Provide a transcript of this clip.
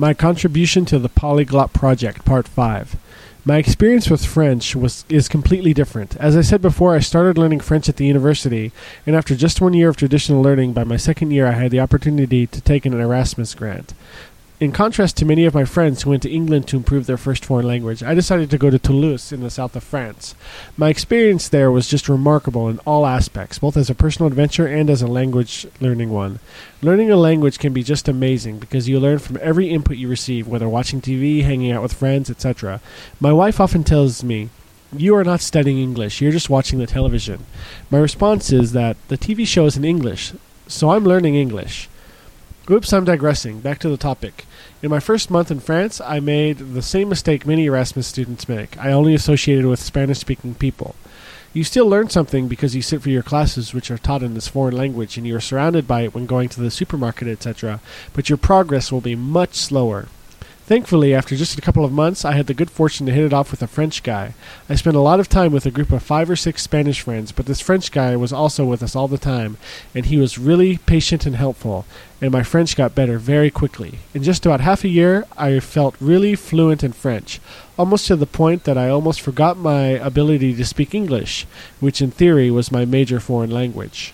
My contribution to the Polyglot Project, Part 5. My experience with French was is completely different. As I said before, I started learning French at the university, and after just one year of traditional learning, by my second year I had the opportunity to take an Erasmus grant. In contrast to many of my friends who went to England to improve their first foreign language, I decided to go to Toulouse in the south of France. My experience there was just remarkable in all aspects, both as a personal adventure and as a language learning one. Learning a language can be just amazing because you learn from every input you receive, whether watching TV, hanging out with friends, etc. My wife often tells me, you are not studying English, you're just watching the television. My response is that the TV show is in English, so I'm learning English. Oops, I'm digressing. Back to the topic. In my first month in France, I made the same mistake many Erasmus students make. I only associated with Spanish speaking people. You still learn something because you sit for your classes, which are taught in this foreign language, and you are surrounded by it when going to the supermarket, etc., but your progress will be much slower. Thankfully, after just a couple of months, I had the good fortune to hit it off with a French guy. I spent a lot of time with a group of five or six Spanish friends, but this French guy was also with us all the time, and he was really patient and helpful, and my French got better very quickly. In just about half a year, I felt really fluent in French, almost to the point that I almost forgot my ability to speak English, which in theory was my major foreign language.